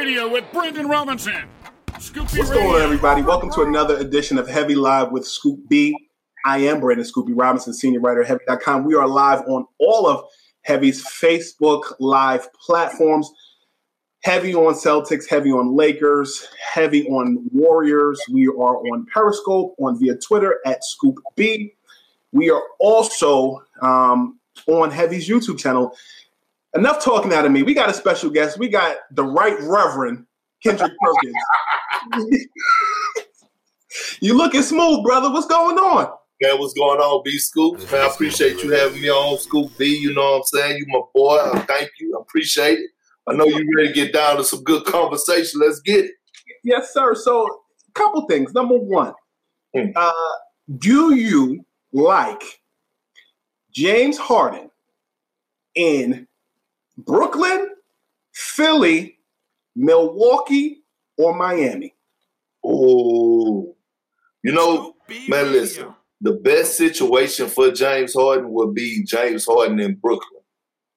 Radio with Brandon Robinson. Scoop What's Radio. going on, everybody? Welcome to another edition of Heavy Live with Scoop B. I am Brandon Scoop B Robinson, senior writer at Heavy.com. We are live on all of Heavy's Facebook Live platforms. Heavy on Celtics, heavy on Lakers, heavy on Warriors. We are on Periscope, on via Twitter at Scoop B. We are also um, on Heavy's YouTube channel. Enough talking out of me. We got a special guest. We got the Right Reverend Kendrick Perkins. you looking smooth, brother. What's going on? Man, what's going on, B Scoop? Man, I appreciate you having me on Scoop B. You know what I'm saying? You my boy. I thank you. I appreciate it. I know you ready to get down to some good conversation. Let's get it. Yes, sir. So, a couple things. Number one, Hmm. uh, do you like James Harden in Brooklyn, Philly, Milwaukee, or Miami? Oh, you know, man, listen. The best situation for James Harden would be James Harden in Brooklyn.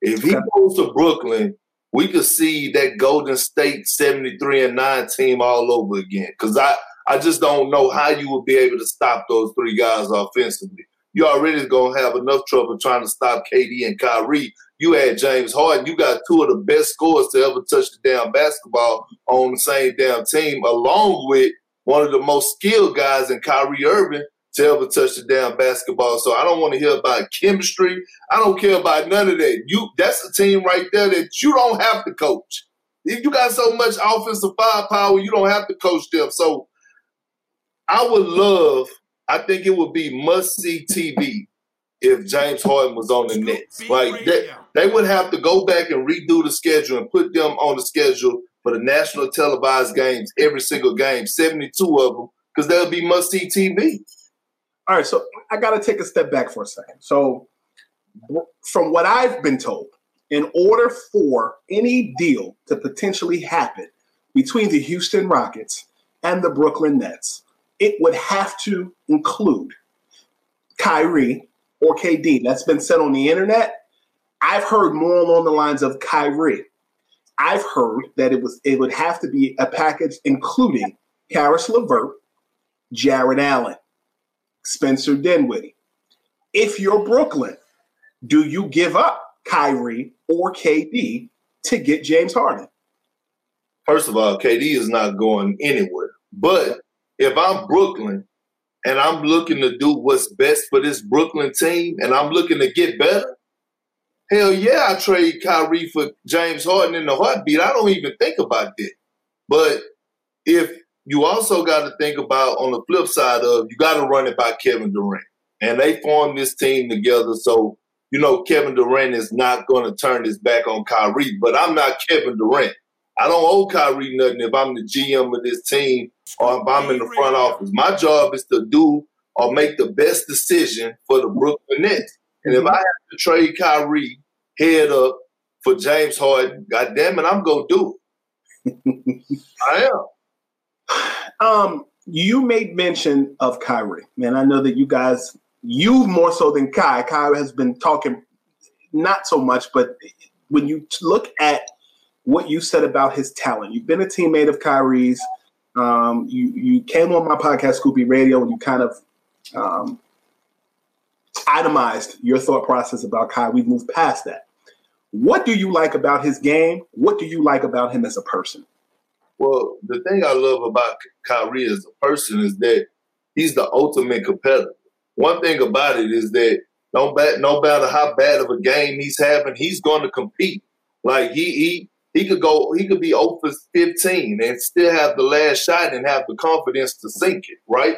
If he goes to Brooklyn, we could see that Golden State 73 and 9 team all over again. Because I, I just don't know how you would be able to stop those three guys offensively. You already going to have enough trouble trying to stop KD and Kyrie. You had James Harden, you got two of the best scorers to ever touch the damn basketball on the same damn team, along with one of the most skilled guys in Kyrie Irving to ever touch the damn basketball. So I don't want to hear about chemistry. I don't care about none of that. You that's a team right there that you don't have to coach. If you got so much offensive firepower, you don't have to coach them. So I would love, I think it would be must see TV if James Harden was on the Nets. Like that, they would have to go back and redo the schedule and put them on the schedule for the national televised games, every single game, 72 of them, because that would be must see TV. All right, so I got to take a step back for a second. So, from what I've been told, in order for any deal to potentially happen between the Houston Rockets and the Brooklyn Nets, it would have to include Kyrie or KD. That's been said on the internet. I've heard more along the lines of Kyrie. I've heard that it was it would have to be a package including Caris LeVert, Jarrett Allen, Spencer Dinwiddie. If you're Brooklyn, do you give up Kyrie or KD to get James Harden? First of all, KD is not going anywhere. But if I'm Brooklyn and I'm looking to do what's best for this Brooklyn team and I'm looking to get better, hell yeah, I trade Kyrie for James Harden in the heartbeat. I don't even think about that. But if you also got to think about on the flip side of you got to run it by Kevin Durant. And they formed this team together. So, you know, Kevin Durant is not going to turn his back on Kyrie. But I'm not Kevin Durant. I don't owe Kyrie nothing if I'm the GM of this team or if I'm in the front office. My job is to do or make the best decision for the Brooklyn Nets. And if I have to trade Kyrie head up for James Harden, God damn it, I'm gonna do it. I am. Um, you made mention of Kyrie, man. I know that you guys, you more so than Kai. Kai has been talking not so much, but when you look at what you said about his talent, you've been a teammate of Kyrie's. Um, you you came on my podcast, Scoop B Radio, and you kind of um, itemized your thought process about Kai. We've moved past that. What do you like about his game? What do you like about him as a person? Well, the thing I love about Kyrie as a person is that he's the ultimate competitor. One thing about it is that no, no matter how bad of a game he's having, he's going to compete. Like he he he could go, he could be over 15 and still have the last shot and have the confidence to sink it, right?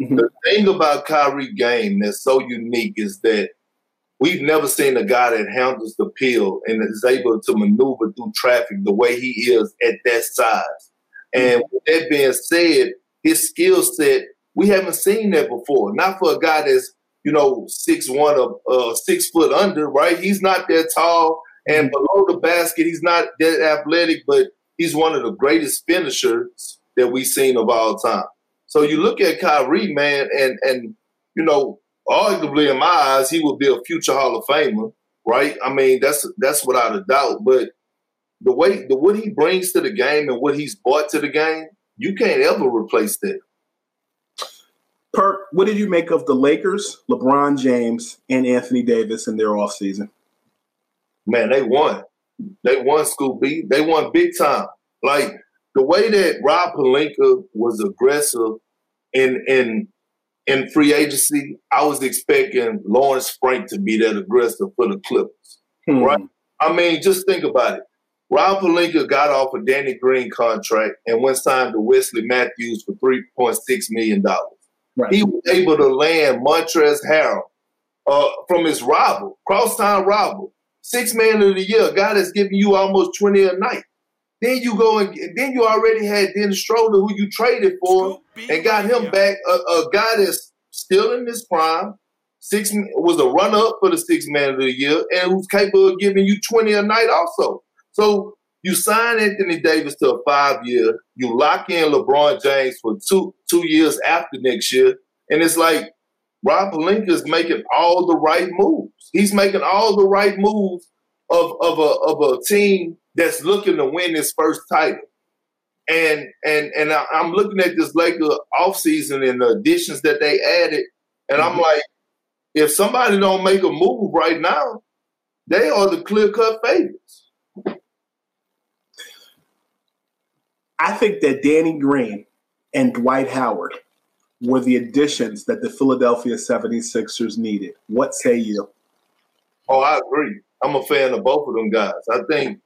Mm-hmm. The thing about Kyrie game that's so unique is that we've never seen a guy that handles the pill and is able to maneuver through traffic the way he is at that size. And with that being said, his skill set, we haven't seen that before. Not for a guy that's, you know, six one or uh, six foot under, right? He's not that tall. And below the basket, he's not that athletic, but he's one of the greatest finishers that we've seen of all time. So you look at Kyrie, man, and and you know, arguably in my eyes, he would be a future Hall of Famer, right? I mean, that's that's without a doubt. But the way the what he brings to the game and what he's brought to the game, you can't ever replace that. Perk, what did you make of the Lakers, LeBron James, and Anthony Davis in their offseason? Man, they won. They won Scoop B. They won big time. Like the way that Rob Pelinka was aggressive in in in free agency, I was expecting Lawrence Frank to be that aggressive for the Clippers. Hmm. Right? I mean, just think about it. Rob Pelinka got off a Danny Green contract and went signed to Wesley Matthews for $3.6 million. Right. He was able to land Montrezl Harrell uh, from his rival, crosstown rival, six man of the year, God has given you almost 20 a night. Then you go and then you already had Dennis Schroeder, who you traded for, and got him back. A, a guy that's still in his prime, six was a runner up for the six man of the year, and who's capable of giving you twenty a night also. So you sign Anthony Davis to a five year, you lock in LeBron James for two two years after next year, and it's like Rob Pelinka is making all the right moves. He's making all the right moves of, of a of a team that's looking to win his first title. And and and I, am looking at this Laker offseason and the additions that they added, and I'm mm-hmm. like, if somebody don't make a move right now, they are the clear cut favorites. I think that Danny Green and Dwight Howard were the additions that the Philadelphia 76ers needed. What say you? Oh, I agree. I'm a fan of both of them guys. I think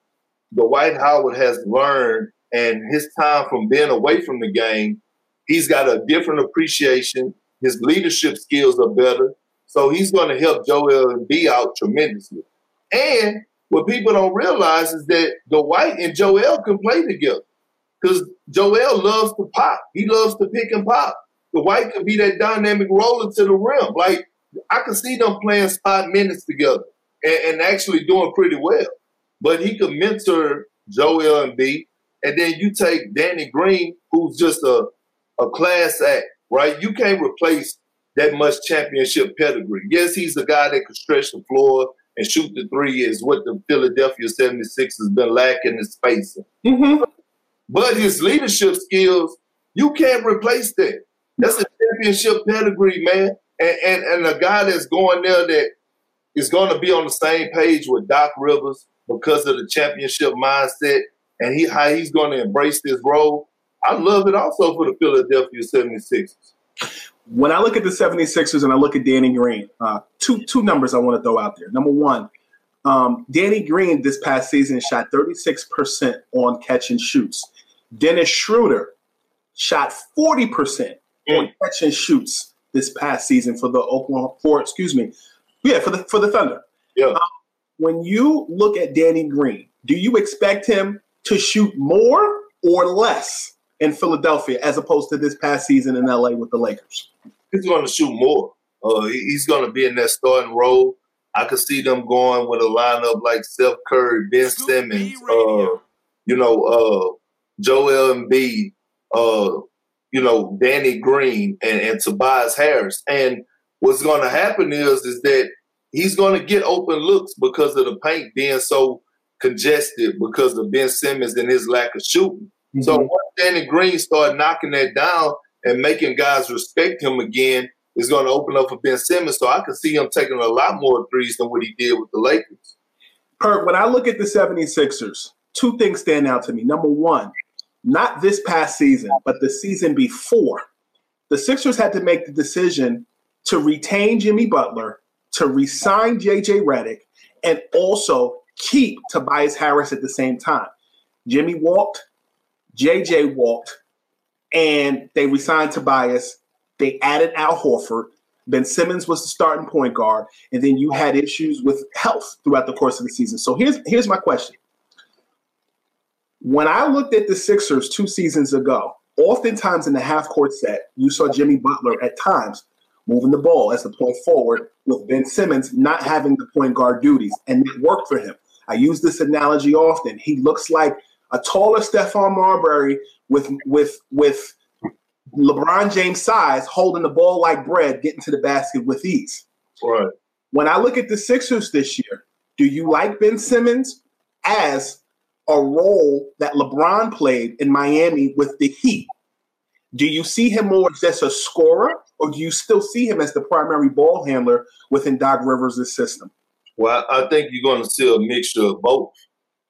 Dwight Howard has learned, and his time from being away from the game, he's got a different appreciation. His leadership skills are better. So he's going to help Joel Embiid out tremendously. And what people don't realize is that Dwight and Joel can play together because Joel loves to pop. He loves to pick and pop. Dwight could be that dynamic roller to the rim. Like I can see them playing spot minutes together and, and actually doing pretty well. But he could mentor Joel and Embiid, and then you take Danny Green, who's just a a class act, right? You can't replace that much championship pedigree. Yes, he's the guy that can stretch the floor and shoot the three, is what the Philadelphia 76 has been lacking in spacing. Mm-hmm. But his leadership skills, you can't replace that. That's a championship pedigree, man. And, and, and a guy that's going there that is going to be on the same page with Doc Rivers because of the championship mindset and he how he's going to embrace this role. I love it also for the Philadelphia 76ers. When I look at the 76ers and I look at Danny Green, uh, two two numbers I want to throw out there. Number one, um, Danny Green this past season shot 36% on catch and shoots. Dennis Schroeder shot 40% mm. on catch and shoots this past season for the Oklahoma for excuse me, yeah for the for the Thunder. Yeah. Um, when you look at Danny Green, do you expect him to shoot more or less in Philadelphia as opposed to this past season in LA with the Lakers? He's going to shoot more. Uh, he's going to be in that starting role. I could see them going with a lineup like Seth Curry, Ben Simmons, uh, you know, uh, Joel Embiid, uh, you know, Danny Green and, and Tobias Harris. And what's going to happen is is that he's going to get open looks because of the paint being so congested because of Ben Simmons and his lack of shooting. Mm-hmm. So once Danny Green started knocking that down and making guys respect him again, is going to open up for Ben Simmons. So I can see him taking a lot more threes than what he did with the Lakers. Perk, when I look at the 76ers, two things stand out to me. Number one, not this past season, but the season before, the Sixers had to make the decision to retain Jimmy Butler, to resign JJ Redick, and also keep Tobias Harris at the same time. Jimmy walked, JJ walked, and they resigned Tobias. They added Al Horford. Ben Simmons was the starting point guard, and then you had issues with health throughout the course of the season. So here's here's my question: When I looked at the Sixers two seasons ago, oftentimes in the half court set, you saw Jimmy Butler at times moving the ball as the point forward, with Ben Simmons not having the point guard duties, and it worked for him. I use this analogy often. He looks like a taller Stephon Marbury with with with LeBron James size, holding the ball like bread, getting to the basket with ease. Right. When I look at the Sixers this year, do you like Ben Simmons as a role that LeBron played in Miami with the Heat? Do you see him more as just a scorer, or do you still see him as the primary ball handler within Doc Rivers' system? Well, I think you're going to see a mixture of both.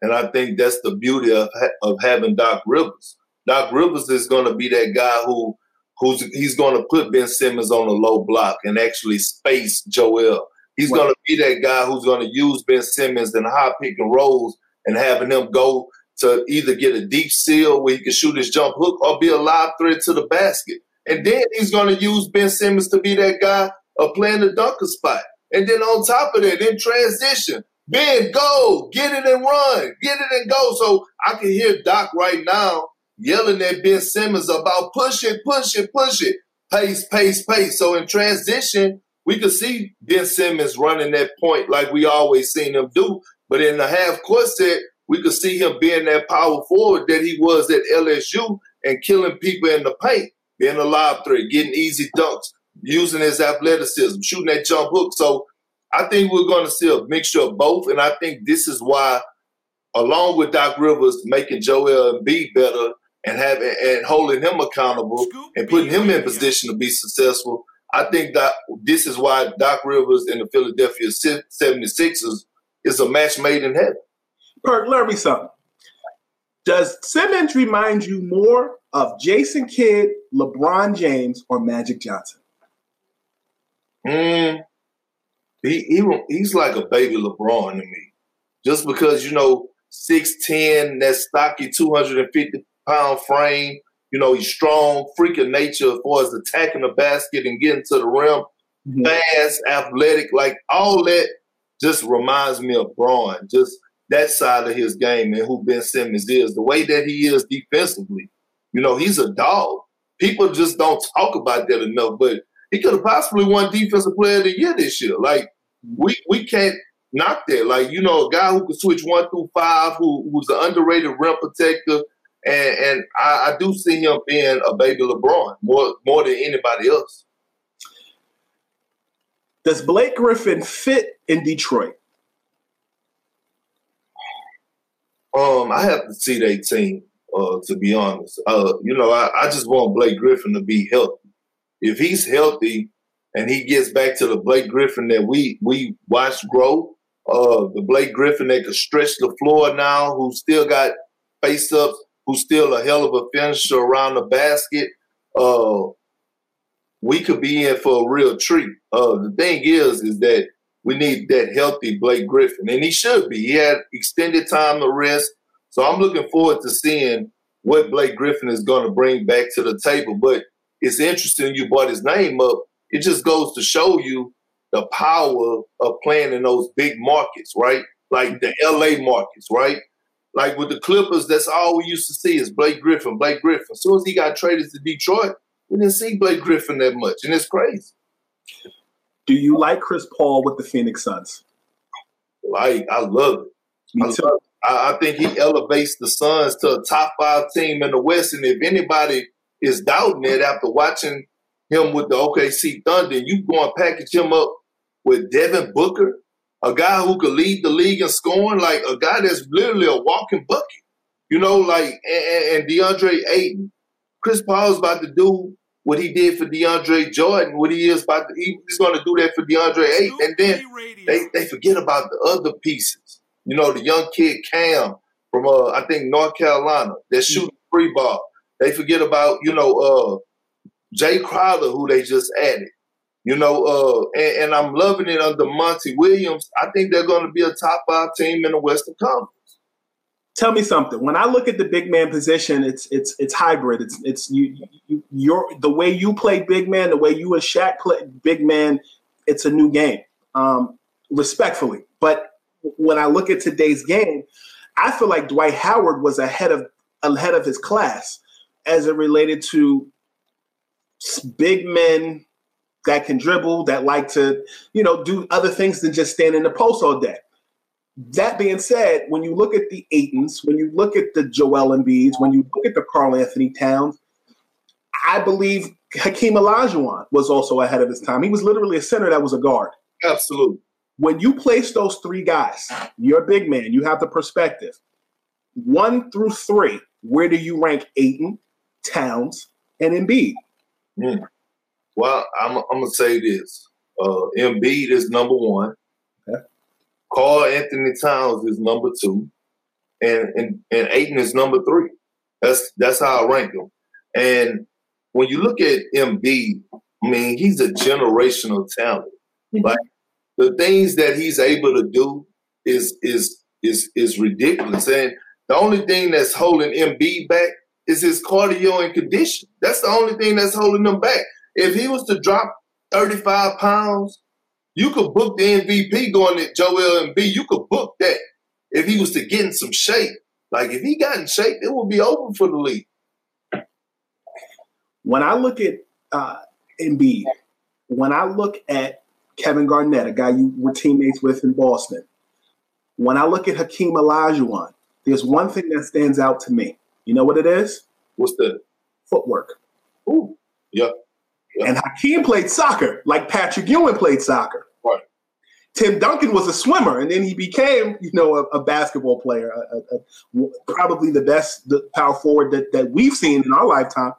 And I think that's the beauty of, of having Doc Rivers. Doc Rivers is going to be that guy who who's he's going to put Ben Simmons on a low block and actually space Joel. He's going to be that guy who's going to use Ben Simmons in high pick and rolls and having him go to either get a deep seal where he can shoot his jump hook or be a live threat to the basket. And then he's going to use Ben Simmons to be that guy of playing the dunker spot. And then on top of that, in transition, Ben, go, get it and run, get it and go. So I can hear Doc right now yelling at Ben Simmons about push it, push it, push it, pace, pace, pace. So in transition, we could see Ben Simmons running that point like we always seen him do. But in the half court set, we could see him being that power forward that he was at LSU and killing people in the paint, being a lob threat, getting easy dunks, using his athleticism, shooting that jump hook. So I think we're going to see a mixture of both. And I think this is why, along with Doc Rivers making Joel Embiid better, and having and holding him accountable and putting him in position to be successful. I think that this is why Doc Rivers and the Philadelphia 76ers is a match made in heaven. Perk, learn me something. Does Simmons remind you more of Jason Kidd, LeBron James, or Magic Johnson? Mm, he, he he's like a baby LeBron to me. Just because, you know, 6'10, that stocky 250 pound frame. You know, he's strong, freak of nature as far as attacking the basket and getting to the rim. Mm-hmm. Fast, athletic, like all that just reminds me of Bron. Just that side of his game and who Ben Simmons is. The way that he is defensively. You know, he's a dog. People just don't talk about that enough, but he could have possibly won defensive player of the year this year. Like we we can't knock that. Like, you know, a guy who can switch one through five, who who's an underrated rim protector, and, and I, I, do see him being a baby LeBron more more than anybody else. Does Blake Griffin fit in Detroit? Um, I have to see that team. Uh, to be honest, uh, you know, I, I just want Blake Griffin to be healthy. If he's healthy and he gets back to the Blake Griffin that we we watched grow, uh, the Blake Griffin that could stretch the floor now, who still got face ups who's still a hell of a finisher around the basket, uh, we could be in for a real treat. Uh, the thing is, is that we need that healthy Blake Griffin, and he should be. He had extended time to rest, so I'm looking forward to seeing what Blake Griffin is going to bring back to the table. But it's interesting you brought his name up. It just goes to show you the power of playing in those big markets, right? Like the LA markets, right? Like with the Clippers, that's all we used to see is Blake Griffin, Blake Griffin. As soon as he got traded to Detroit, we didn't see Blake Griffin that much, and it's crazy. Do you like Chris Paul with the Phoenix Suns? Like I love it. I, love it. I, I think he elevates the Suns to a top five team in the West. And if anybody is doubting it after watching him with the OKC Thunder, you go and package him up with Devin Booker, a guy who could lead the league in scoring, like a guy that's literally a walking bucket. You know, like and, and DeAndre Ayton. Chris Paul's about to do what he did for DeAndre Jordan, what he is about to, he's going to do that for DeAndre Ayton. And then they, they forget about the other pieces. You know, the young kid Cam from, uh, I think, North Carolina that's mm-hmm. shooting free ball. They forget about, you know, uh, Jae Crowder, who they just added. You know, uh, and, and, I'm loving it under Monty Williams. I think they're going to be a top five team in the Western Conference. Tell me something. When I look at the big man position, it's it's it's hybrid. It's it's you, you you're the way you play big man, the way you and Shaq play big man. It's a new game, um, respectfully. But when I look at today's game, I feel like Dwight Howard was ahead of ahead of his class as it related to big men that can dribble, that like to, you know, do other things than just stand in the post all day. That being said, when you look at the Aytons, when you look at the Joel Embiids, when you look at the Karl-Anthony Towns, I believe Hakeem Olajuwon was also ahead of his time. He was literally a center that was a guard. Absolutely. When you place those three guys, you're a big man. You have the perspective. One through three, where do you rank Ayton, Towns, and Embiid? Mm. Well, I'm, I'm gonna say this: uh, Embiid is number one. Okay. Karl-Anthony Towns is number two, and and and Ayton is number three. That's that's how I rank them. And when you look at Embiid, I mean, he's a generational talent. Mm-hmm. Like the things that he's able to do is is is is ridiculous. And the only thing that's holding Embiid back is his cardio and condition. That's the only thing that's holding him back. If he was to drop 35 pounds, you could book the MVP going to Joel Embiid. You could book that if he was to get in some shape. Like if he got in shape, it would be open for the league. When I look at uh, Embiid, when I look at Kevin Garnett, a guy you were teammates with in Boston, when I look at Hakeem Olajuwon, there's one thing that stands out to me. You know what it is? What's the Footwork. Ooh, yeah. And Hakeem played soccer like Patrick Ewing played soccer. Tim Duncan was a swimmer, and then he became, you know, a, a basketball player, a, a, probably the best power forward that, that we've seen in our lifetime.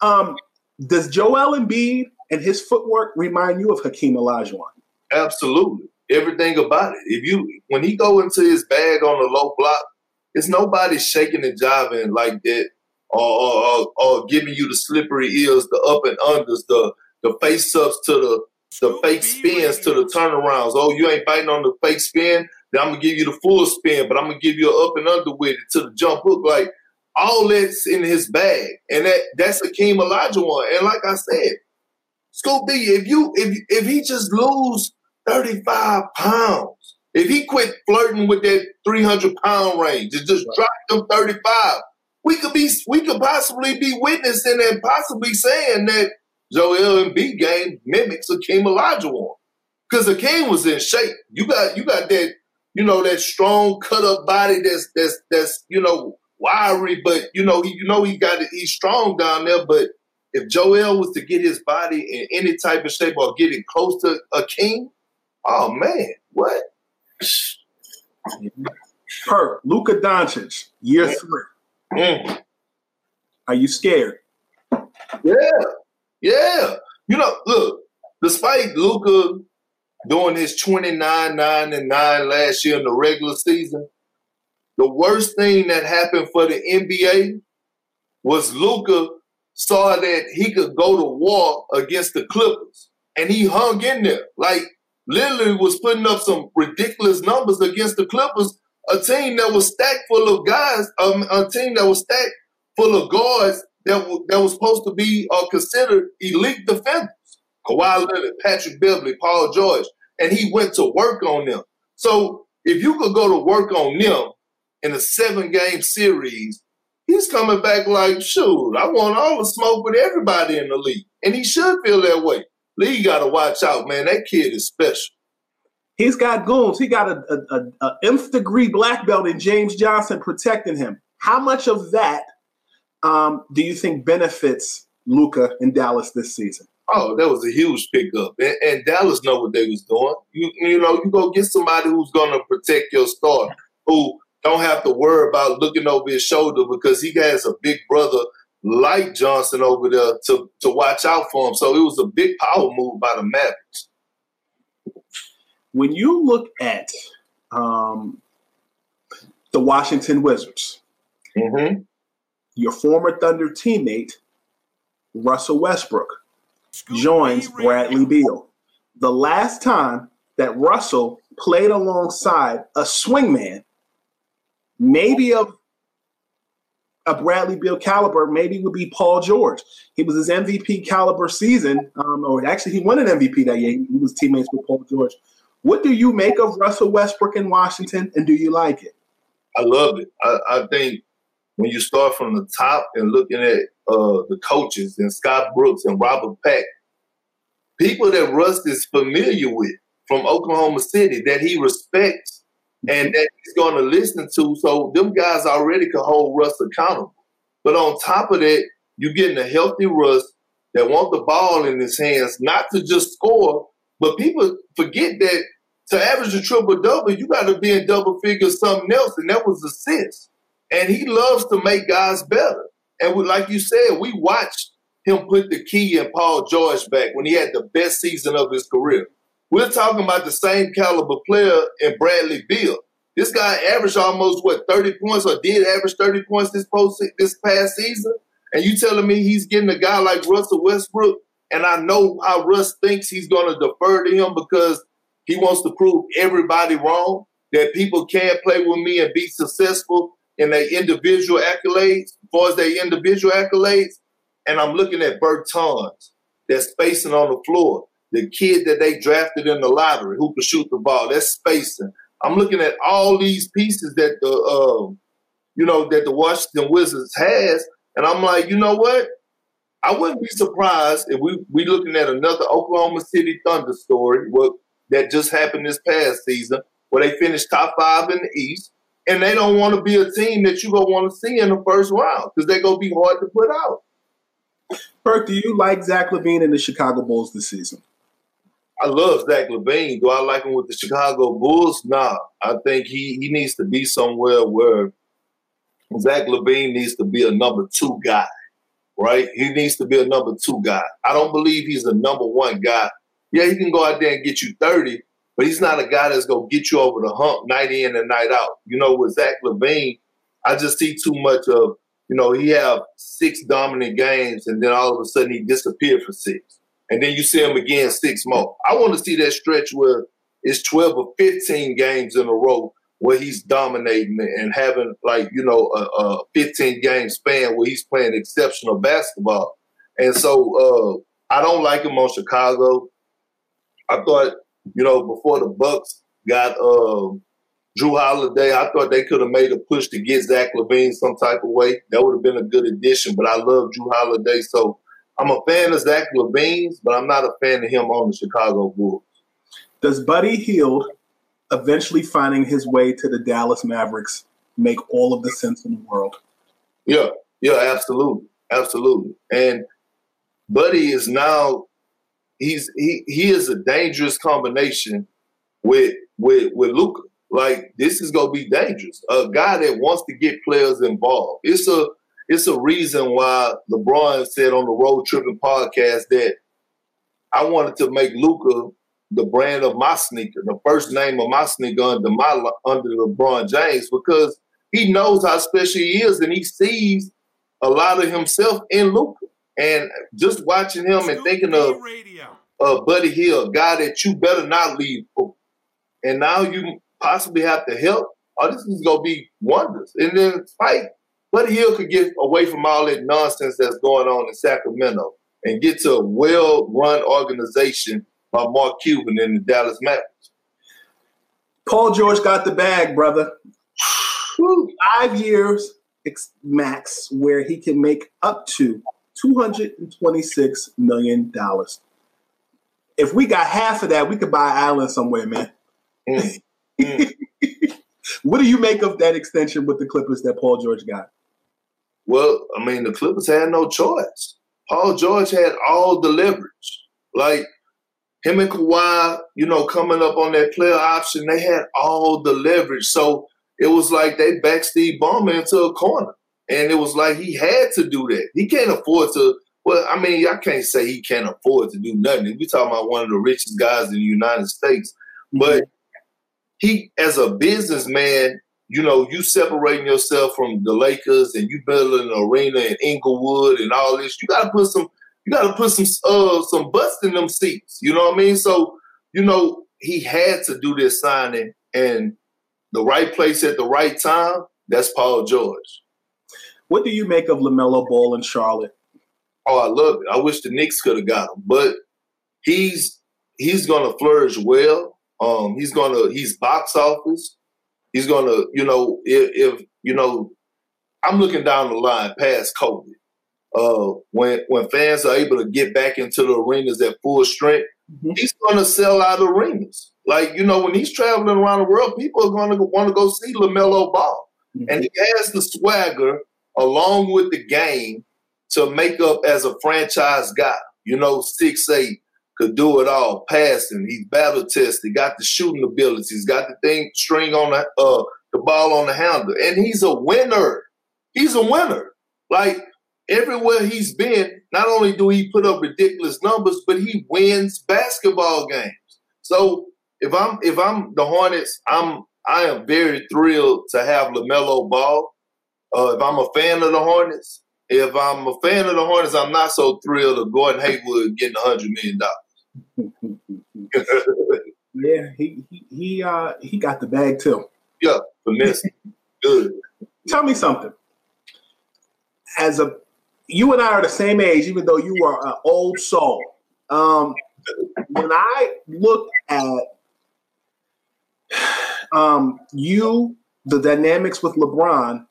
Um, does Joel Embiid and his footwork remind you of Hakeem Olajuwon? Absolutely, everything about it. If you when he go into his bag on the low block, it's nobody shaking and jiving like that or, or, or, giving you the slippery eels, the up and unders, the the face ups to the the fake spins to the turnarounds. Oh, you ain't biting on the fake spin, then I'm gonna give you the full spin, but I'm gonna give you an up and under with it to the jump hook. Like all that's in his bag, and that that's Hakeem Olajuwon. And like I said, Scoop B, if you if if he just lose 35 pounds, if he quit flirting with that 300 pound range and just drop them 35, we could be we could possibly be witnessing and possibly saying that Joel Embiid game mimics Hakeem Olajuwon. Because Hakeem was in shape. You got you got that, you know, that strong cut up body that's that's that's, you know, wiry, but you know, he you know he got it, he's strong down there. But if Joel was to get his body in any type of shape or get it close to a king, oh man, what? Perk, Luka Doncic, year three. Mm. Are you scared? Yeah, yeah. You know, look, despite Luka doing his 29, 9, and 9 last year in the regular season, the worst thing that happened for the NBA was Luka saw that he could go to war against the Clippers. And he hung in there. Like literally was putting up some ridiculous numbers against the Clippers a team that was stacked full of guys, um, a team that was stacked full of guards that, w- that was supposed to be uh, considered elite defenders. Kawhi Leonard, Patrick Beverley, Paul George, and he went to work on them. So if you could go to work on them in a seven game series, he's coming back like, shoot, I want all the smoke with everybody in the league. And he should feel that way. League got to watch out, man. That kid is special. He's got goons. He got a, a, a, a nth degree black belt in James Johnson protecting him. How much of that um, do you think benefits Luka in Dallas this season? Oh, that was a huge pickup, and, and Dallas know what they was doing. You you know, you go get somebody who's going to protect your star, who don't have to worry about looking over his shoulder because he has a big brother like Johnson over there to to watch out for him. So it was a big power move by the Mavericks. When you look at um, the Washington Wizards, Mm-hmm. Your former Thunder teammate Russell Westbrook joins Bradley Beal. The last time that Russell played alongside a swingman, maybe of a Bradley Beal caliber, maybe would be Paul George. He was his MVP caliber season, um, or actually he won an MVP that year. He was teammates with Paul George. What do you make of Russell Westbrook in Washington, and do you like it? I love it. I, I think when you start from the top and looking at uh, the coaches and Scott Brooks and Robert Pack, people that Russ is familiar with from Oklahoma City that he respects and that he's going to listen to. So them guys already can hold Russ accountable. But on top of that, you're getting a healthy Russ that want the ball in his hands, not to just score, but people forget that to average a triple double, you got to be in double figures something else, and that was assists. And he loves to make guys better. And we, like you said, we watched him put the key in Paul George back when he had the best season of his career. We're talking about the same caliber player in Bradley Beal. This guy averaged almost what 30 points, or did average 30 points this post this past season. And you telling me he's getting a guy like Russell Westbrook, and I know how Russ thinks he's going to defer to him because he wants to prove everybody wrong, that people can't play with me and be successful in their individual accolades, as far as their individual accolades. And I'm looking at Bertans that's spacing on the floor. The kid that they drafted in the lottery who can shoot the ball, that's spacing. I'm looking at all these pieces that the um, you know that the Washington Wizards has, and I'm like, you know what? I wouldn't be surprised if we we looking at another Oklahoma City Thunder story what that just happened this past season, where they finished top five in the East, and they don't want to be a team that you gonna want to see in the first round because they're gonna be hard to put out. Perk, do you like Zach LaVine and the Chicago Bulls this season? I love Zach LaVine. Do I like him with the Chicago Bulls? Nah. I think he he needs to be somewhere where Zach LaVine needs to be a number two guy, right? He needs to be a number two guy. I don't believe he's a number one guy. Yeah, he can go out there and get you 30, but he's not a guy that's going to get you over the hump night in and night out. You know, with Zach LaVine, I just see too much of, you know, he have six dominant games and then all of a sudden he disappeared for six. And then you see him again six more. I want to see that stretch where it's 12 or 15 games in a row where he's dominating and having like, you know, a, a 15 game span where he's playing exceptional basketball. And so uh, I don't like him on Chicago. I thought, you know, before the Bucks got uh, Jrue Holiday, I thought they could have made a push to get Zach LaVine some type of way. That would have been a good addition. But I love Jrue Holiday, so I'm a fan of Zach LaVine's, but I'm not a fan of him on the Chicago Bulls. Does Buddy Hield eventually finding his way to the Dallas Mavericks make all of the sense in the world? Yeah, yeah, absolutely, absolutely. And Buddy is now he's he he is a dangerous combination with with with Luka. Like this is gonna be dangerous. A guy that wants to get players involved. It's a it's a reason why LeBron said on the Road Tripping podcast that I wanted to make Luka the brand of my sneaker, the first name of my sneaker under my under LeBron James, because he knows how special he is and he sees a lot of himself in Luka. And just watching him and thinking of uh, Buddy Hield, a guy that you better not leave for. And now you possibly have to help. Oh, this is gonna be wonders. And then Spike, Buddy Hield could get away from all that nonsense that's going on in Sacramento and get to a well-run organization by Mark Cuban in the Dallas Mavericks. Paul George got the bag, brother. Five years max, where he can make up to $226 million. If we got half of that, we could buy an island somewhere, man. Mm. Mm. what do you make of that extension with the Clippers that Paul George got? Well, I mean, the Clippers had no choice. Paul George had all the leverage. Like him and Kawhi, you know, coming up on that player option, they had all the leverage. So it was like they backed Steve Ballmer into a corner. And it was like he had to do that. He can't afford to. Well, I mean, I can't say he can't afford to do nothing. We're talking about one of the richest guys in the United States. But he, as a businessman, you know, you separating yourself from the Lakers and you building an arena in Inglewood and all this. You got to put some, you got to put some, uh, some butts in them seats. You know what I mean? So, you know, he had to do this signing and the right place at the right time. That's Paul George. What do you make of LaMelo Ball in Charlotte? Oh, I love it. I wish the Knicks could have got him, but he's he's gonna flourish well. Um, he's gonna he's box office. He's gonna, you know, if, if you know, I'm looking down the line past COVID. Uh, when when fans are able to get back into the arenas at full strength, mm-hmm. he's gonna sell out arenas. Like you know, when he's traveling around the world, people are gonna want to go see LaMelo Ball, mm-hmm. and he has the swagger along with the game to make up as a franchise guy. You know, six eight could do it all, passing. He's battle tested, got the shooting abilities, got the thing string on the uh, the ball on the handle, and he's a winner. He's a winner. Like everywhere he's been, not only do he put up ridiculous numbers, but he wins basketball games. So if I'm if I'm the Hornets, I'm I am very thrilled to have LaMelo Ball. Uh, if I'm a fan of the Hornets, if I'm a fan of the Hornets, I'm not so thrilled of Gordon Hayward getting a hundred million dollars. yeah, he he he uh he got the bag too. Yeah, finesse. Good. Tell me something. As a you and I are the same age, even though you are an old soul. Um, when I look at um, you, the dynamics with LeBron,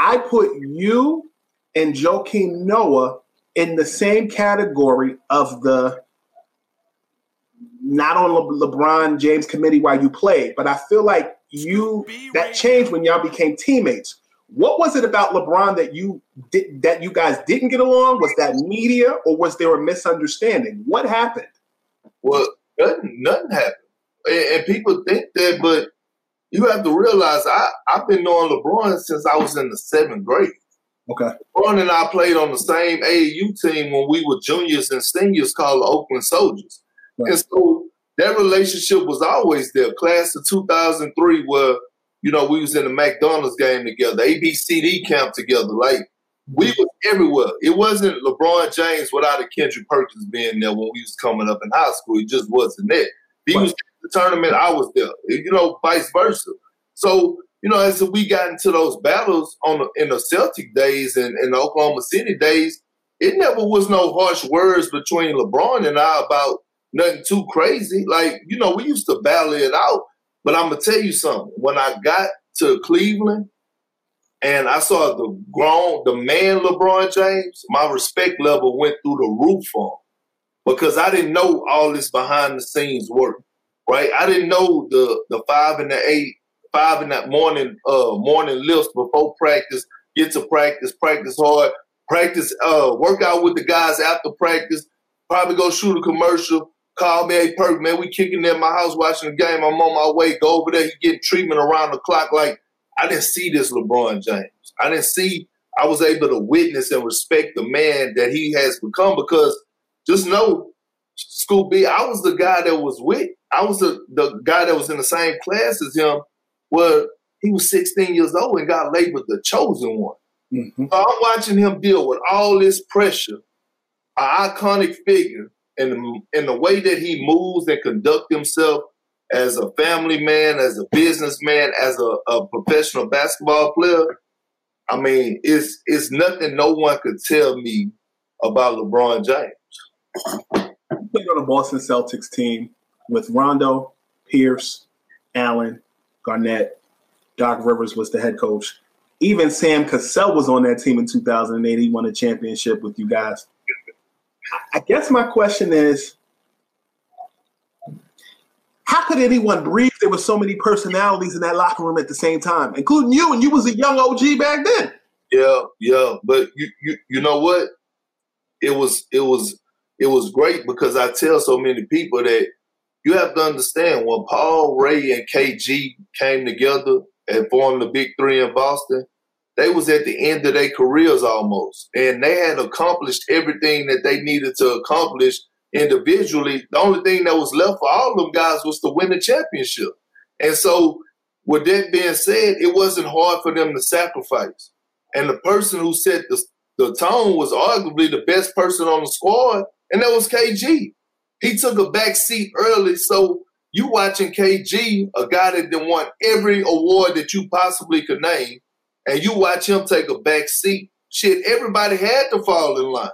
I put you and Joakim Noah in the same category of the not on Le- LeBron James committee while you played, but I feel like you that changed when y'all became teammates. What was it about LeBron that you did that you guys didn't get along? Was that media or was there a misunderstanding? What happened? Well, nothing, nothing happened, and, and people think that, but you have to realize I, I've been knowing LeBron since I was in the seventh grade. Okay. LeBron and I played on the same AAU team when we were juniors and seniors called the Oakland Soldiers. Right. And so that relationship was always there. Class of 2003 where, you know, we was in the McDonald's game together, ABCD camp together. Like, we mm-hmm. was everywhere. It wasn't LeBron James without a Kendrick Perkins being there when we was coming up in high school. It just wasn't there. He right. was the tournament, I was there. You know, vice versa. So, you know, as we got into those battles on the, in the Celtic days and, and the Oklahoma City days, it never was no harsh words between LeBron and I about nothing too crazy. Like, you know, we used to battle it out. But I'm gonna tell you something. When I got to Cleveland and I saw the grown, the man LeBron James, my respect level went through the roof on because I didn't know all this behind the scenes work right? I didn't know the the five and the eight, five in that morning uh morning lifts before practice. Get to practice, practice hard, practice uh work out with the guys after practice. Probably go shoot a commercial. Call me, hey Perk, man, we kicking in my house watching the game. I'm on my way. Go over there. He getting treatment around the clock. Like I didn't see this LeBron James. I didn't see. I was able to witness and respect the man that he has become because just know, Scoop B, I was the guy that was with I was the, the guy that was in the same class as him where he was 16 years old and got labeled the chosen one. Mm-hmm. So I'm watching him deal with all this pressure, an iconic figure, and in the way that he moves and conduct himself as a family man, as a businessman, as a, a professional basketball player. I mean, it's it's nothing no one could tell me about LeBron James. Played on the Boston Celtics team with Rondo, Pierce, Allen, Garnett, Doc Rivers was the head coach. Even Sam Cassell was on that team in 2008. He won a championship with you guys. I guess my question is how could anyone breathe? There were so many personalities in that locker room at the same time, including you, and you was a young OG back then. Yeah, yeah, but you you you know what? It was it was it was great because I tell so many people that you have to understand when Paul Ray and KG came together and formed the Big Three in Boston, they was at the end of their careers almost, and they had accomplished everything that they needed to accomplish individually. The only thing that was left for all of them guys was to win the championship. And so, with that being said, it wasn't hard for them to sacrifice. And the person who set the, the tone was arguably the best person on the squad, and that was KG. He took a back seat early, so you watching KG, a guy that done won every award that you possibly could name, and you watch him take a back seat. Shit, everybody had to fall in line.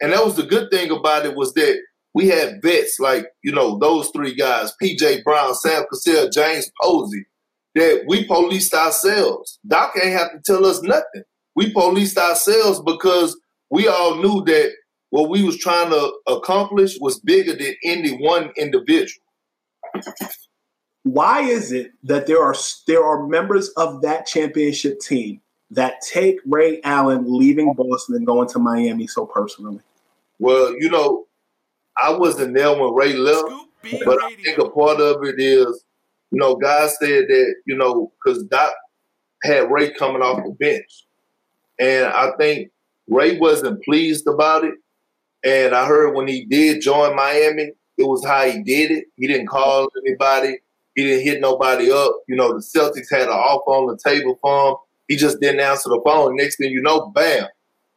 And that was the good thing about it was that we had vets like, you know, those three guys, PJ Brown, Sam Cassell, James Posey, that we policed ourselves. Doc ain't have to tell us nothing. We policed ourselves because we all knew that what we was trying to accomplish was bigger than any one individual. Why is it that there are there are members of that championship team that take Ray Allen leaving Boston and going to Miami so personally? Well, you know, I wasn't there when Ray left, but I think a part of it is, you know, God said that, you know, because Doc had Ray coming off the bench. And I think Ray wasn't pleased about it. And I heard when he did join Miami, it was how he did it. He didn't call anybody. He didn't hit nobody up. You know, the Celtics had an offer on the table for him. He just didn't answer the phone. Next thing you know, bam,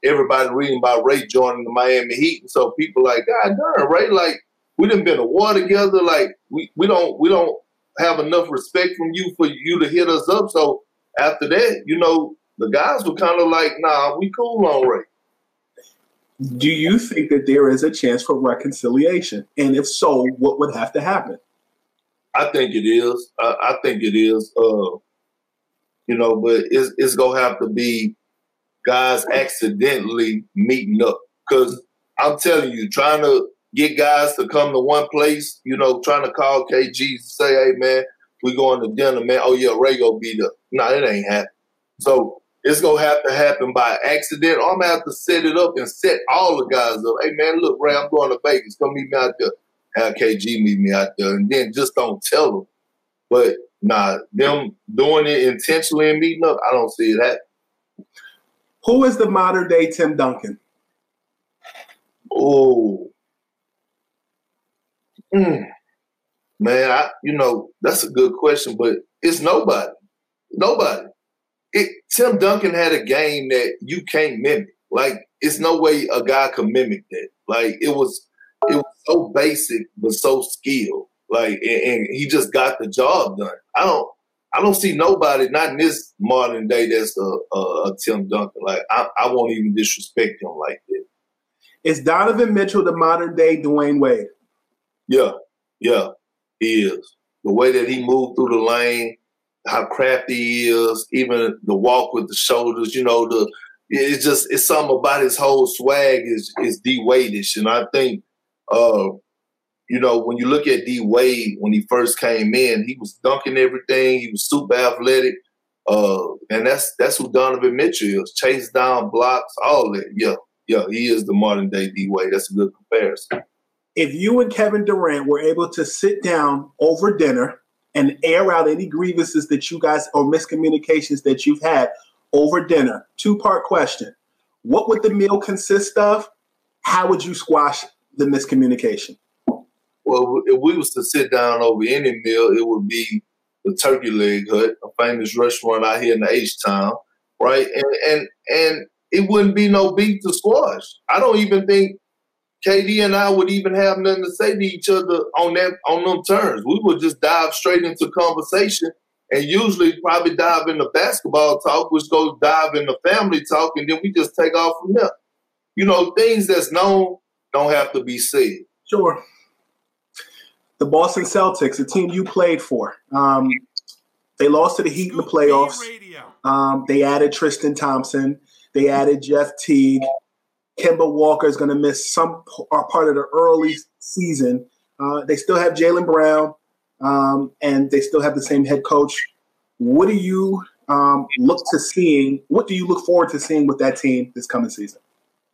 everybody reading about Ray joining the Miami Heat. And so people like, God darn, Ray, like, we didn't been a war together. Like, we, we don't we don't have enough respect from you for you to hit us up. So after that, you know, the guys were kind of like, nah, we cool on Ray. Do you think that there is a chance for reconciliation? And if so, what would have to happen? I think it is. I, I think it is. Uh, you know, but it's, it's gonna have to be guys accidentally meeting up. Because I'm telling you, trying to get guys to come to one place, you know, trying to call KG say, hey man, we going to dinner, man. Oh yeah, Ray go be there. No, nah, it ain't happening. So it's gonna have to happen by accident. I'm gonna have to set it up and set all the guys up. Hey man, look, Ray, I'm going to Vegas. Come meet me out there. Have KG meet me out there, and then just don't tell them. But nah, them doing it intentionally and meeting up, I don't see that. Who is the modern day Tim Duncan? Oh, mm. man, I, you know that's a good question, but it's nobody. Nobody. It, Tim Duncan had a game that you can't mimic. Like, it's no way a guy could mimic that. Like, it was, it was so basic but so skilled. Like, and, and he just got the job done. I don't. I don't see nobody, not in this modern day, that's a, a, a Tim Duncan. Like I, I won't even disrespect him like that. Is Donovan Mitchell the modern day Dwyane Wade? Yeah, yeah, he is. The way that he moved through the lane, how crafty he is, even the walk with the shoulders, you know, the it's just it's something about his whole swag is is D Wade-ish. And I think uh you know, when you look at D Wade when he first came in, he was dunking everything. He was super athletic, uh, and that's that's who Donovan Mitchell is. Chase down blocks, all that. Yeah, yeah, he is the modern day D Wade. That's a good comparison. If you and Kevin Durant were able to sit down over dinner and air out any grievances that you guys or miscommunications that you've had over dinner, two part question: What would the meal consist of? How would you squash the miscommunication? Well, if we was to sit down over any meal, it would be the Turkey Leg Hut, a famous restaurant out here in the H Town, right? And and and it wouldn't be no beef to squash. I don't even think KD and I would even have nothing to say to each other on that on them terms. We would just dive straight into conversation and usually probably dive into basketball talk, which goes dive into family talk, and then we just take off from there. You know, things that's known don't have to be said. Sure the Boston Celtics, the team you played for. Um, they lost to the Heat in the playoffs. Um, they added Tristan Thompson. They added Jeff Teague. Kemba Walker is going to miss some part of the early season. Uh, they still have Jaylen Brown. um, and they still have the same head coach. What do you um, look to seeing? What do you look forward to seeing with that team this coming season?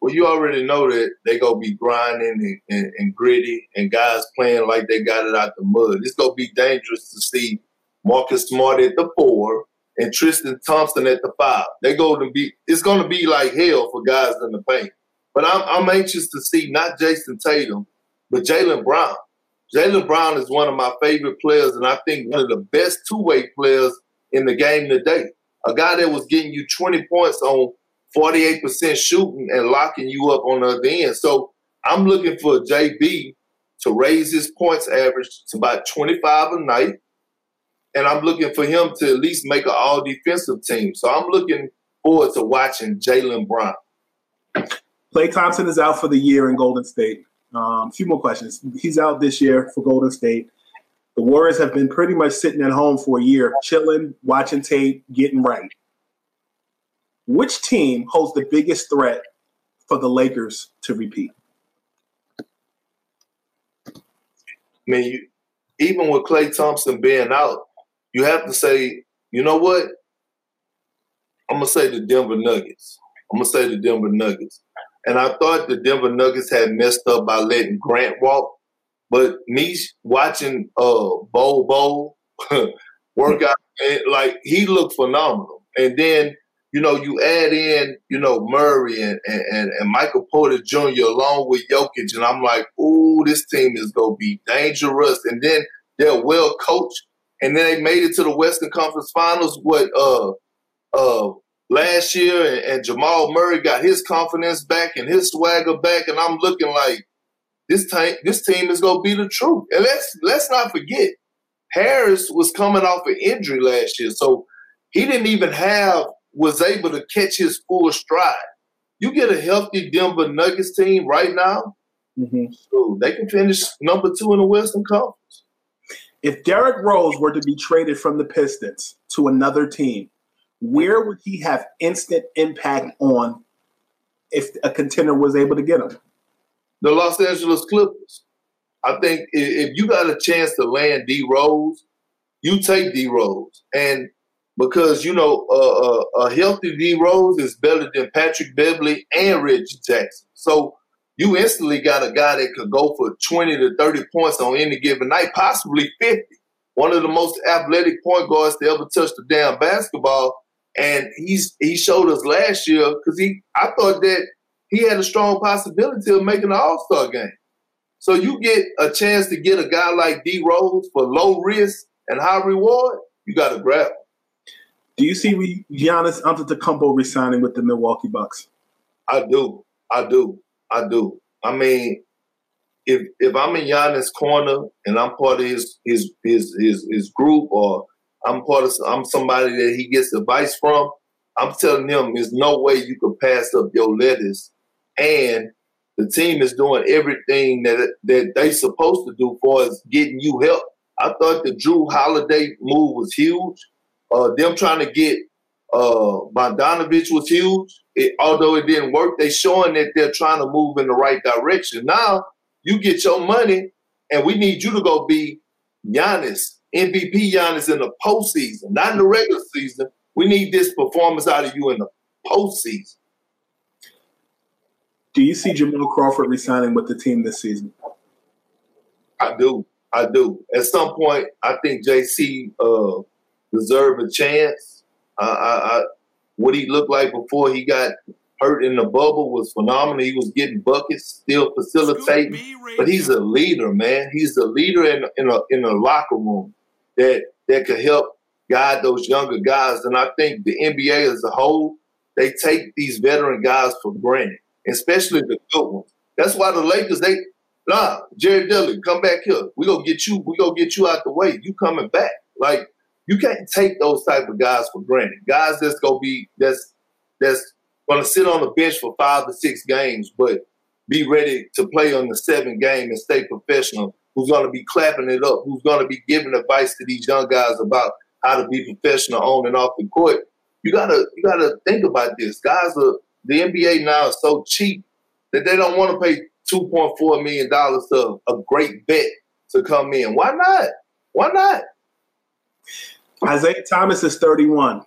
Well, you already know that they're gonna be grinding and, and, and, gritty, and guys playing like they got it out the mud. It's gonna be dangerous to see Marcus Smart at the four and Tristan Thompson at the five. They go to be. It's gonna be like hell for guys in the paint. But I'm, I'm anxious to see not Jayson Tatum, but Jaylen Brown. Jaylen Brown is one of my favorite players, and I think one of the best two way players in the game today. A guy that was getting you 20 points on 48% shooting and locking you up on the other end. So I'm looking for JB to raise his points average to about 25 a night. And I'm looking for him to at least make an all defensive team. So I'm looking forward to watching Jaylen Brown. Klay Thompson is out for the year in Golden State. Um, a few more questions. He's out this year for Golden State. The Warriors have been pretty much sitting at home for a year, chilling, watching tape, getting right. Which team holds the biggest threat for the Lakers to repeat? I mean, you, even with Klay Thompson being out, you have to say, you know what? I'm gonna say the Denver Nuggets. I'm gonna say the Denver Nuggets. And I thought the Denver Nuggets had messed up by letting Grant walk, but me watching uh Bol Bol work out, and, like he looked phenomenal. And then you know, you add in, you know, Murray and, and, and Michael Porter Jr. along with Jokic, and I'm like, ooh, this team is gonna be dangerous. And then they're well coached, and then they made it to the Western Conference Finals. What uh uh last year, and, and Jamal Murray got his confidence back and his swagger back, and I'm looking like this time this team is gonna be the truth. And let's let's not forget, Harris was coming off an injury last year, so he didn't even have was able to catch his full stride. You get a healthy Denver Nuggets team right now, mm-hmm. so they can finish number two in the Western Conference. If Derrick Rose were to be traded from the Pistons to another team, where would he have instant impact on if a contender was able to get him? The Los Angeles Clippers. I think if you got a chance to land D Rose, you take D Rose. And because you know a healthy D Rose is better than Patrick Beverley and Reggie Jackson. So you instantly got a guy that could go for twenty to thirty points on any given night, possibly fifty. One of the most athletic point guards to ever touch the damn basketball, and he's he showed us last year because he I thought that he had a strong possibility of making an All Star game. So you get a chance to get a guy like D Rose for low risk and high reward, you got to grab him. Do you see Giannis Antetokounmpo resigning with the Milwaukee Bucks? I do. I do. I do. I mean, if if I'm in Giannis' corner and I'm part of his his his his, his group, or I'm part of I'm somebody that he gets advice from, I'm telling him there's no way you can pass up your lettuce, and the team is doing everything that that they supposed to do for us getting you help. I thought the Jrue Holiday move was huge. Uh, them trying to get uh, Bogdanovic was huge. It, although it didn't work, they showing that they're trying to move in the right direction. Now you get your money, and we need you to go be Giannis, MVP Giannis in the postseason, not in the regular season. We need this performance out of you in the postseason. Do you see Jamal Crawford resigning with the team this season? I do. I do. At some point, I think JC uh, deserve a chance. I, I, what he looked like before he got hurt in the bubble was phenomenal. He was getting buckets, still facilitating, but he's a leader, man. He's a leader in in a in a locker room that that could help guide those younger guys. And I think the NBA as a whole, they take these veteran guys for granted, especially the good ones. That's why the Lakers they nah, Jerry Dillon, come back here. We gonna get you. We gonna get you out the way. You coming back? Like you can't take those type of guys for granted. Guys that's gonna be that's that's gonna sit on the bench for five to six games, but be ready to play on the seventh game and stay professional. Who's gonna be clapping it up? Who's gonna be giving advice to these young guys about how to be professional on and off the court? You gotta you gotta think about this. Guys are the NBA now is so cheap that they don't want to pay two point four million dollars to a great vet to come in. Why not? Why not? Isaiah Thomas is 31.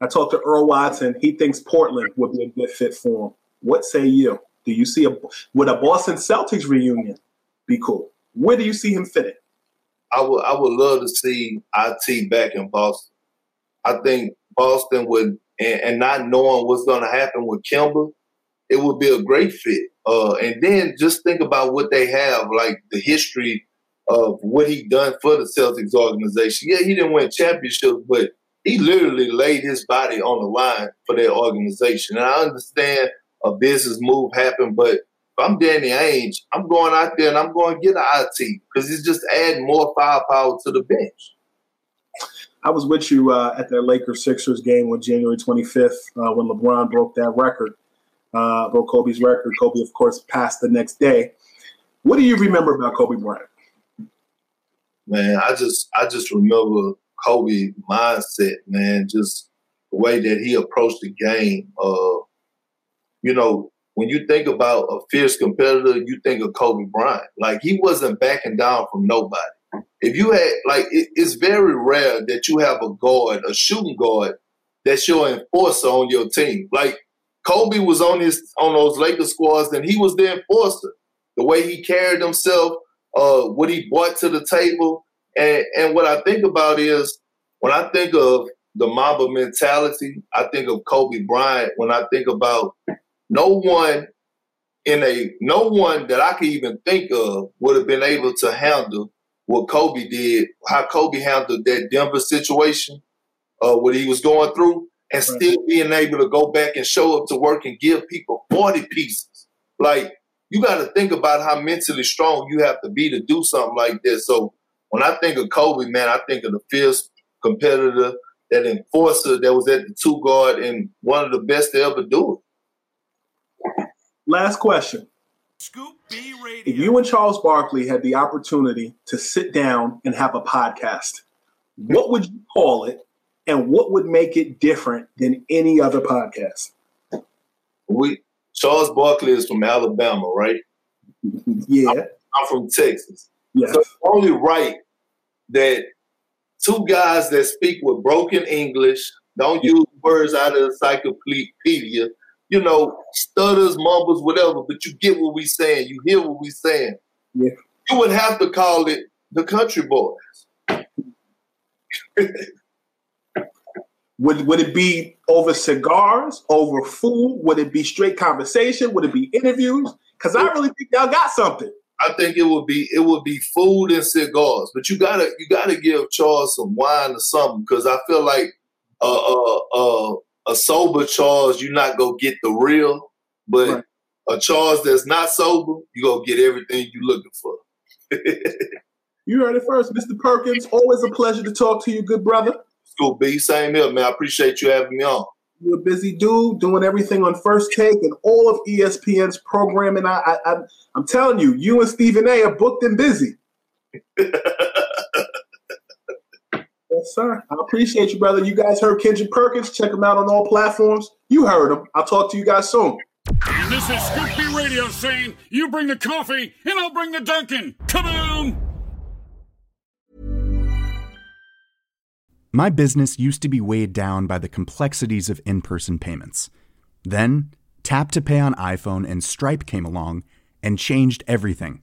I talked to Earl Watson. He thinks Portland would be a good fit for him. What say you? Do you see a would a Boston Celtics reunion be cool? Where do you see him fitting? I would I would love to see IT back in Boston. I think Boston would and, and not knowing what's going to happen with Kemba, it would be a great fit. Uh, and then just think about what they have, like the history of what he done for the Celtics organization. Yeah, he didn't win championships, but he literally laid his body on the line for their organization. And I understand a business move happened, but if I'm Danny Ainge, I'm going out there and I'm going to get an IT because it's just adding more firepower to the bench. I was with you uh, at that Lakers Sixers game on January 25th uh, when LeBron broke that record, uh, broke Kobe's record. Kobe, of course, passed the next day. What do you remember about Kobe Bryant? Man, I just I just remember Kobe mindset, man. Just the way that he approached the game. Uh, you know, when you think about a fierce competitor, you think of Kobe Bryant. Like he wasn't backing down from nobody. If you had like, it, it's very rare that you have a guard, a shooting guard, that's your enforcer on your team. Like Kobe was on his on those Lakers squads, and he was the enforcer. The way he carried himself, uh, what he brought to the table, and and what I think about is when I think of the Mamba mentality, I think of Kobe Bryant. When I think about no one in a no one that I could even think of would have been able to handle what Kobe did, how Kobe handled that Denver situation, uh, what he was going through, and still being able to go back and show up to work and give people 40 pieces. Like, you got to think about how mentally strong you have to be to do something like this. So when I think of Kobe, man, I think of the fierce competitor, that enforcer that was at the two guard, and one of the best to ever do it. Last question. Scoop B Radio. If you and Charles Barkley had the opportunity to sit down and have a podcast, what would you call it, and what would make it different than any other podcast? We Charles Barkley is from Alabama, right? Yeah. I'm, I'm from Texas. Yeah. So it's only right that two guys that speak with broken English, don't use words out of the encyclopedia, you know, stutters, mumbles, whatever, but you get what we saying. You hear what we saying. Yeah. You would have to call it the country boys. would would it be over cigars, over food? Would it be straight conversation? Would it be interviews? Because I really think y'all got something. I think it would be it would be food and cigars, but you gotta you gotta give Charles some wine or something because I feel like uh, uh, uh, a sober Charles, you're not gonna get the real, but right. a Charles that's not sober, you gonna get everything you're looking for. you heard it first, Mr. Perkins. Always a pleasure to talk to you, good brother. Scoop B, same here, man. I appreciate you having me on. You're a busy dude doing everything on First Take and all of ESPN's programming. I, I, I'm telling you, you and Stephen A. are booked and busy. Yes, sir. I appreciate you, brother. You guys heard Kendrick Perkins. Check him out on all platforms. You heard him. I'll talk to you guys soon. And this is Scoop B Radio saying, you bring the coffee and I'll bring the Dunkin'. Kaboom! My business used to be weighed down by the complexities of in person payments. Then, Tap to Pay on iPhone and Stripe came along and changed everything.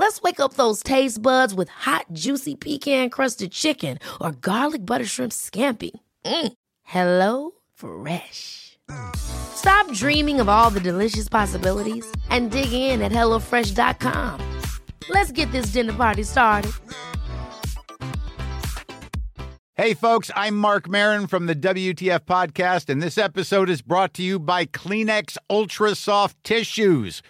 Let's wake up those taste buds with hot, juicy pecan crusted chicken or garlic butter shrimp scampi. Mm. Hello Fresh. Stop dreaming of all the delicious possibilities and dig in at HelloFresh.com. Let's get this dinner party started. Hey, folks, I'm Marc Maron from the WTF Podcast, and this episode is brought to you by Kleenex Ultra Soft Tissues,